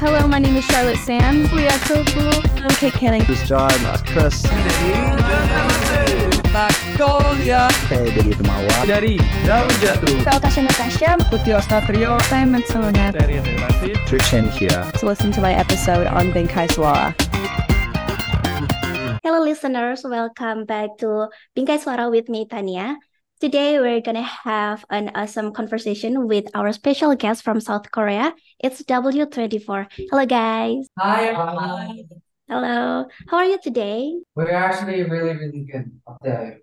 Hello, my name is Charlotte Sands. We are so cool. I'm Kate Canning. This is John. That's Chris. Magnolia Saya dari Temawa. dari Daun Jatuh Saya Tasha Natasha. Putih Ostatrio Simon Solonet. dari Relasi Trishan here. To listen to my episode on Bengkai Suara. Hello, listeners. Welcome back to Bingkai Suara with me, Tania. Today, we're gonna have an awesome conversation with our special guest from South Korea. It's W24. Hello, guys. Hi, everyone. Hello. How are you today? We're actually really, really good. Okay.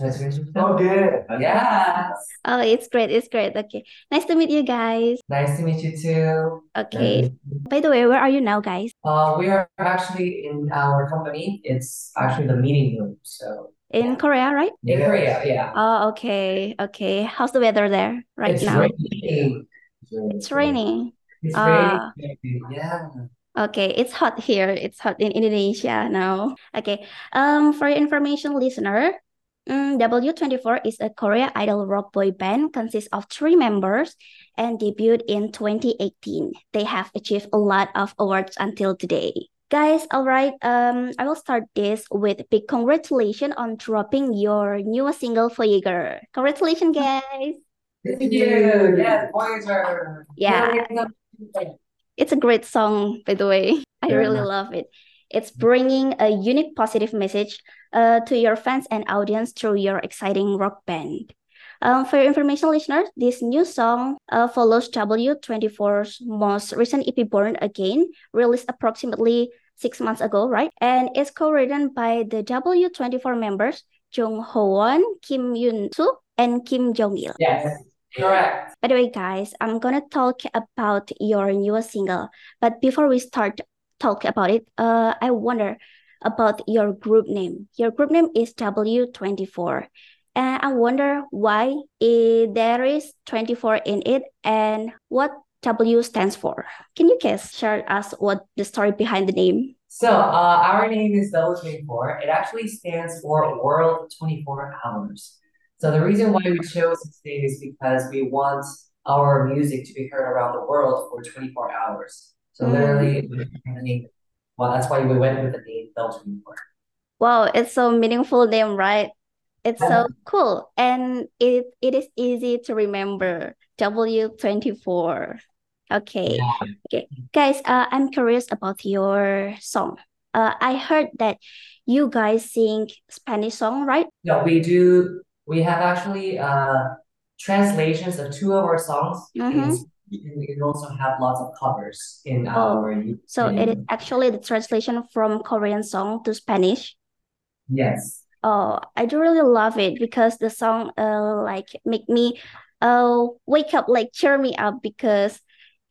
Nice to meet you. Oh, good. Yes. Oh, it's great. It's great. Okay. Nice to meet you guys. Nice to meet you too. Okay. By the way, where are you now, guys? Uh, we are actually in our company. It's actually the meeting room. So In Korea, right? in Korea, yeah. Oh, okay. Okay. How's the weather there right It's now? raining. It's raining. It's raining. Yeah. Okay, it's hot here. It's hot in Indonesia now. Okay. Um, for your information, listener, mm, W24 is a Korea Idol rock boy band consists of three members and debuted in 2018. They have achieved a lot of awards until today. Guys, all right. Um, I will start this with big congratulations on dropping your newest single Voyager. Congratulations, guys. Thank you. Yeah, Voyager. Yeah. It's a great song, by the way. I Yeah. really love it. It's bringing a unique positive message uh, to your fans and audience through your exciting rock band. Um, for your information, listeners, this new song uh, follows W24's most recent EP, Born Again, released approximately six months ago, right? And it's co-written by the W24 members Jung Ho-won, Kim Yoon-soo, and Kim Jong-gil. Yes. Correct. By the way, guys, I'm gonna talk about your newest single. But before we start talk about it, uh, I wonder about your group name. Your group name is W24. And I wonder why there is 24 in it and what W stands for. Can you guys share us what the story behind the name? So, uh, our name is W24. It actually stands for World 24 Hours. So, the reason why we chose this name is because we want our music to be heard around the world for 24 hours. So, Mm. literally, well, that's why we went with the name W24. Wow, it's so meaningful name, right? It's so cool and it it is easy to remember. W24. Okay. Yeah. Okay. Guys, uh, I'm curious about your song. Uh, I heard that you guys sing Spanish song, right? No, we do, we have actually uh, translations of two of our songs. Mhm. and we also have lots of covers in Oh, our So it is actually the translation from Korean song to Spanish. Yes. Oh, I do really love it because the song uh like make me uh wake up like cheer me up because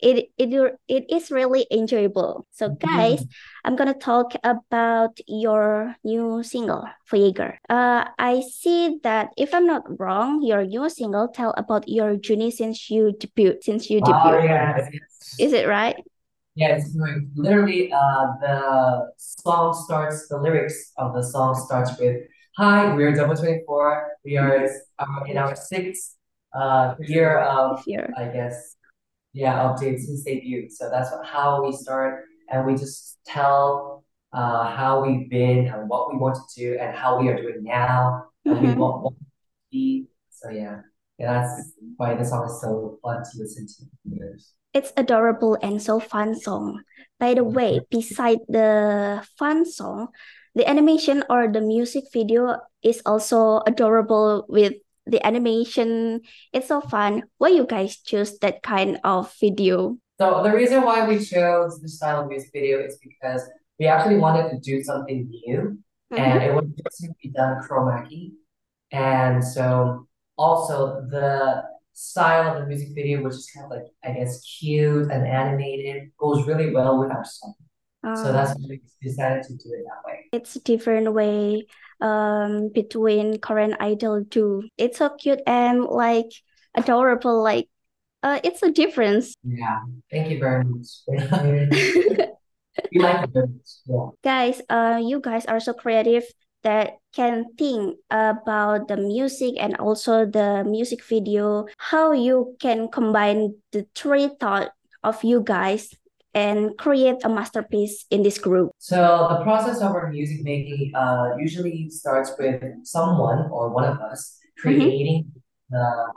it it it is really enjoyable. So guys, I'm gonna talk about your new single, Voyager. Uh I see that if I'm not wrong, your new single tell about your journey since you debut, since you Oh, debut. yes, yes. Is it right? Yeah, it's like literally uh the song starts the lyrics of the song starts with Hi, we're double 24. We are uh, in our sixth uh year of I guess yeah, update since debut. So that's what, how we start and we just tell uh how we've been and what we want to do and how we are doing now and we want, want to be. So yeah. Yeah, that's why the song is so fun to listen to. Yes. It's adorable and so fun song. By the way, beside the fun song, the animation or the music video is also adorable with the animation. It's so fun. Why you guys choose that kind of video? So the reason why we chose this style of music video is because we actually wanted to do something new and Mhm. it was just to be done chroma key. And so also the style of the music video, which is kind of like, I guess, cute and animated, goes really well with our song. So Uh, that's why we decided to do it that way. it's a different way um between Korean Idol too. It's so cute and like adorable. Like uh, it's a difference. Yeah. Thank you very much. We like it. Yeah. Guys, uh, you guys are so creative that can think about the music and also the music video, how you can combine the three thought of you guys and create a masterpiece in this group? So the process of our music making uh, usually starts with someone or one of us creating the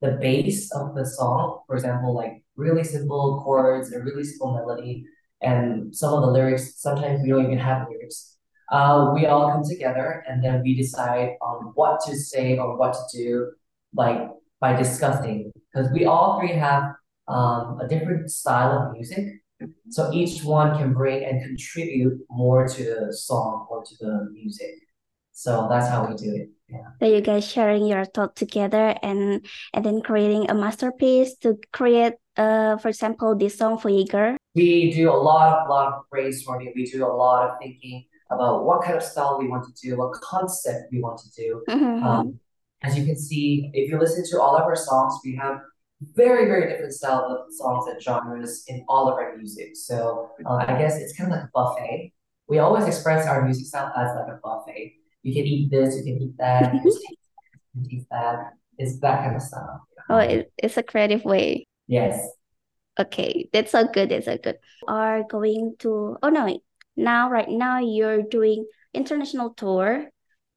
the base of the song. For example, like really simple chords, a really simple melody, and some of the lyrics. Sometimes we don't even have lyrics. Uh, we all come together and then we decide on what to say or what to do, like by discussing, because we all three have um, a different style of music. So each one can bring and contribute more to the song or to the music. So that's how we do it. Yeah. So you guys sharing your thought together and and then creating a masterpiece to create uh for example this song Voyager. We do a lot of lot of brainstorming. We do a lot of thinking about what kind of style we want to do, what concept we want to do. Mhm. Um, as you can see, if you listen to all of our songs, we have very, very different style of songs and genres in all of our music. So uh, I guess it's kind of like a buffet. We always express our music style as like a buffet. You can eat this, you can eat that, you can taste that, you can taste that. It's that kind of style. Oh, it, it's a creative way. Yes. Okay, that's so good. That's so good. Are going to oh no, now right now you're doing international tour,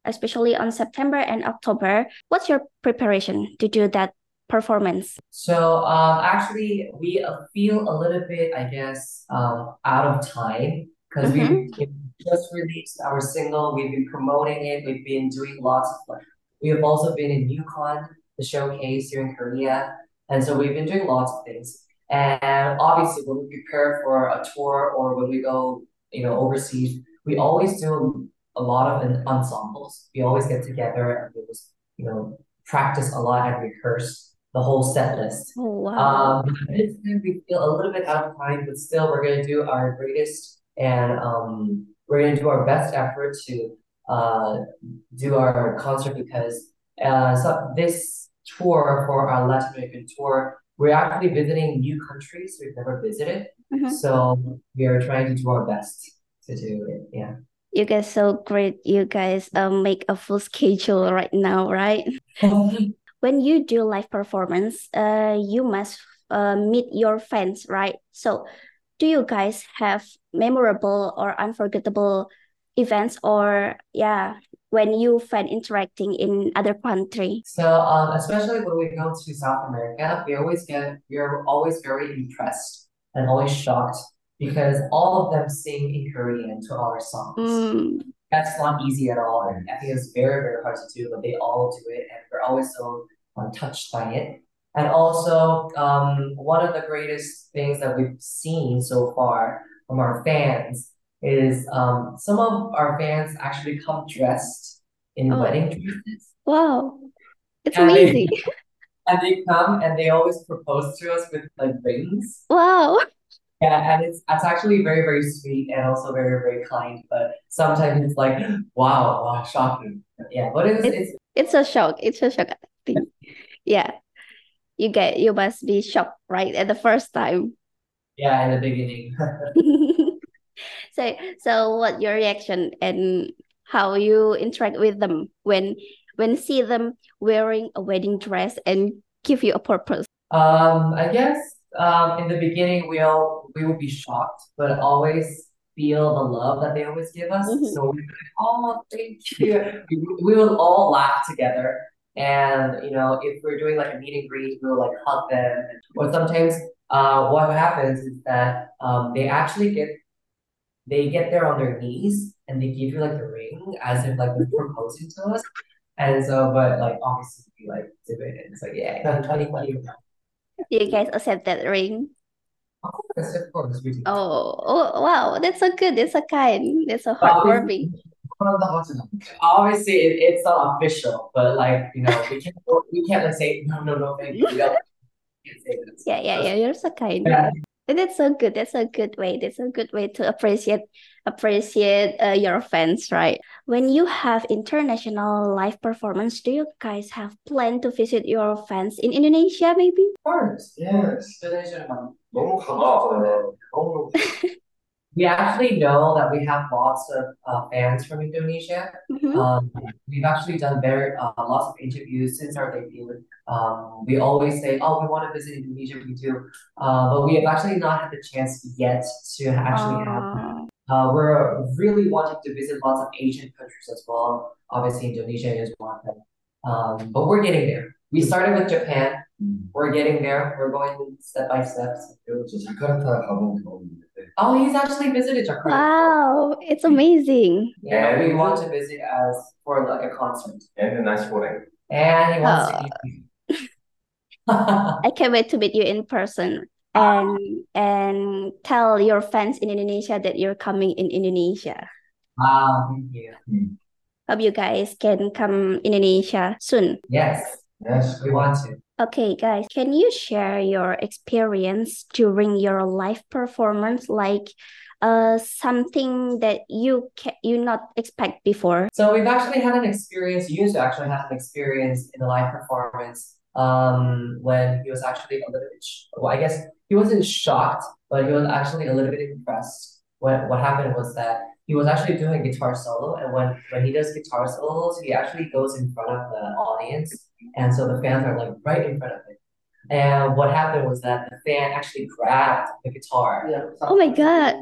especially on September and October. What's your preparation to do that performance? So um, actually, we feel a little bit, I guess, um, out of time because we we just released our single. We've been promoting it. We've been doing lots of we have also been in Yukon, the showcase here in Korea, and so we've been doing lots of things. And obviously, when we prepare for a tour or when we go, you know, overseas, we always do a lot of ensembles. We always get together and we just, you know, practice a lot and rehearse the whole set list. Oh wow. Um, this time we feel a little bit out of time, but still we're gonna do our greatest and um, we're gonna do our best effort to uh, do our concert because uh, so this tour for our Latin American tour, we're actually visiting new countries we've never visited. Mhm. So we are trying to do our best to do it. Yeah. You guys so great. You guys um make a full schedule right now, right? When you do live performance, uh you must uh meet your fans, right? So do you guys have memorable or unforgettable events or yeah, when you fan interacting in other country? So, um, especially when we go to South America, we always get, we are always very impressed and always shocked because all of them sing in Korean to our songs. Mm, That's not easy at all, and I think it's very, very hard to do, but they all do it, and we're always so touched by it. And also, um, one of the greatest things that we've seen so far from our fans is um, some of our fans actually come dressed in Oh. wedding dresses. wow. It's And they- amazing. And they come and they always propose to us with like rings. Wow. Yeah, and it's it's actually very, very sweet and also very, very kind. But sometimes it's like, wow, wow, shocking. Yeah, but it's it's It's a shock. It's a shock. I think. Yeah. You get you must be shocked, right? At the first time. yeah in the beginning. So so what your reaction and how you interact with them when when see them wearing a wedding dress and give you a purpose? Um, I guess um in the beginning we'll we will be shocked, but always feel the love that they always give us. Mhm. So we're like, oh, thank you. We, we will all laugh together. And you know, if we're doing like a meet and greet, we'll like hug them. Or sometimes uh what happens is that um they actually get they get there on their knees and they give you like the ring as if like they're proposing to us. And so, but like obviously we like do it and it's like, yeah, thank you. You guys accept that ring? Of course, of course we do. Oh, oh wow, that's so good. That's so kind. That's so But heartwarming. Obviously, it, it's not official, but like you know, we can't we can't like say no, no, no, thank you. We don't can't say this. Yeah, yeah, yeah. You're so kind. Yeah. And that's so good. That's a good way. That's a good way to appreciate appreciate uh, your fans, right? When you have international live performance, do you guys have plan to visit your fans in Indonesia, maybe? Of course, yes. 너무 강하잖아요. 너무 we actually know that we have lots of uh, fans from Indonesia. Mhm. Um, we've actually done very uh, lots of interviews since our debut. Um, we always say, "Oh, we want to visit Indonesia." We do, uh, but we have actually not had the chance yet to actually have. Uh, we're really wanting to visit lots of Asian countries as well. Obviously, Indonesia is one of them. Um, but we're getting there. We started with Japan. We're getting there. We're going step by step. 그 Oh, he's actually visited Jakarta. Wow, it's mm-hmm. amazing. Yeah, we want to visit us for like a concert. And a nice wedding. And he wants oh. to meet I can't wait to meet you in person and and tell your fans in Indonesia that you're coming in Indonesia. Wow, thank you. Hmm. Hope you guys can come Indonesia soon. Yes. Yes, we want to. Okay, guys, can you share your experience during your live performance, like uh something that you can you not expect before? So we've actually had an experience, Yoon-soo actually had an experience in the live performance um when he was actually a little bit well, I guess he wasn't shocked, but he was actually a little bit impressed. What what happened was that he was actually doing guitar solo, and when when he does guitar solos, he actually goes in front of the audience, and so the fans are like right in front of him. And what happened was that the fan actually grabbed the guitar. Oh my God.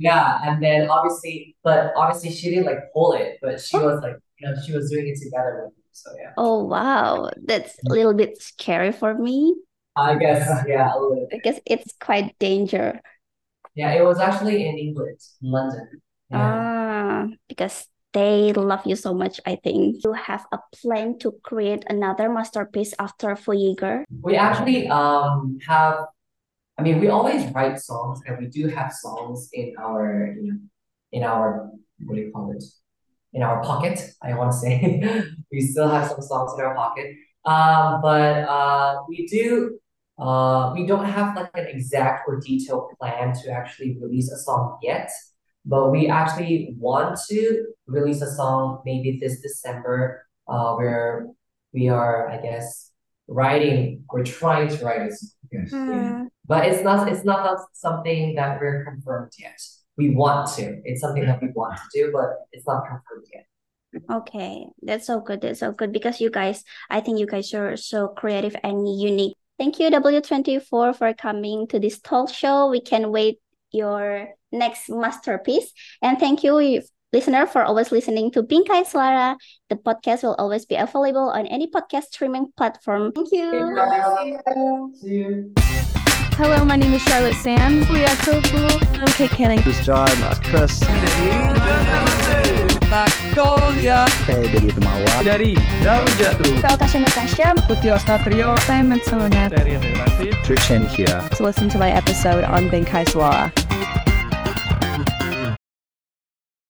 Yeah, and then obviously, but obviously she didn't like pull it, but she was like, you know, she was doing it together with him. So yeah, Oh wow, that's a little bit scary for me I guess yeah, a little bit. because it's quite danger. Yeah, it was actually in England, London. Yeah. Ah, because they love you so much, I think. You have a plan to create another masterpiece after Voyager. We actually um have, I mean, we always write songs, and we do have songs in our, you know, in our what do you call it? In our pocket, I want to say. We still have some songs in our pocket. Um, but uh, we do. Uh, we don't have like an exact or detailed plan to actually release a song yet, but we actually want to release a song maybe this December, uh, where we are, I guess, writing, we're trying to write a song. Yes. Hmm. But it's not it's not something that we're confirmed yet. We want to. It's something that we want to do, but it's not confirmed yet. Okay, that's so good. That's so good because you guys, I think you guys are so creative and unique. Thank you, W24, for coming to this talk show. We can't wait your next masterpiece. And thank you, listener, for always listening to Bingkai Suara. The podcast will always be available on any podcast streaming platform. Thank you. See you. Hello, my name is Charlotte Sam. Liakoglu. I'm Kate Canning. This is John, that's Chris. Magnolia Saya dari Temawa. dari Daun Jatuh Saya Tasha Natasha. Putih Ostatrio Saya Matsunaga. dari David Trichen here. To listen to my episode on Benkai Suara.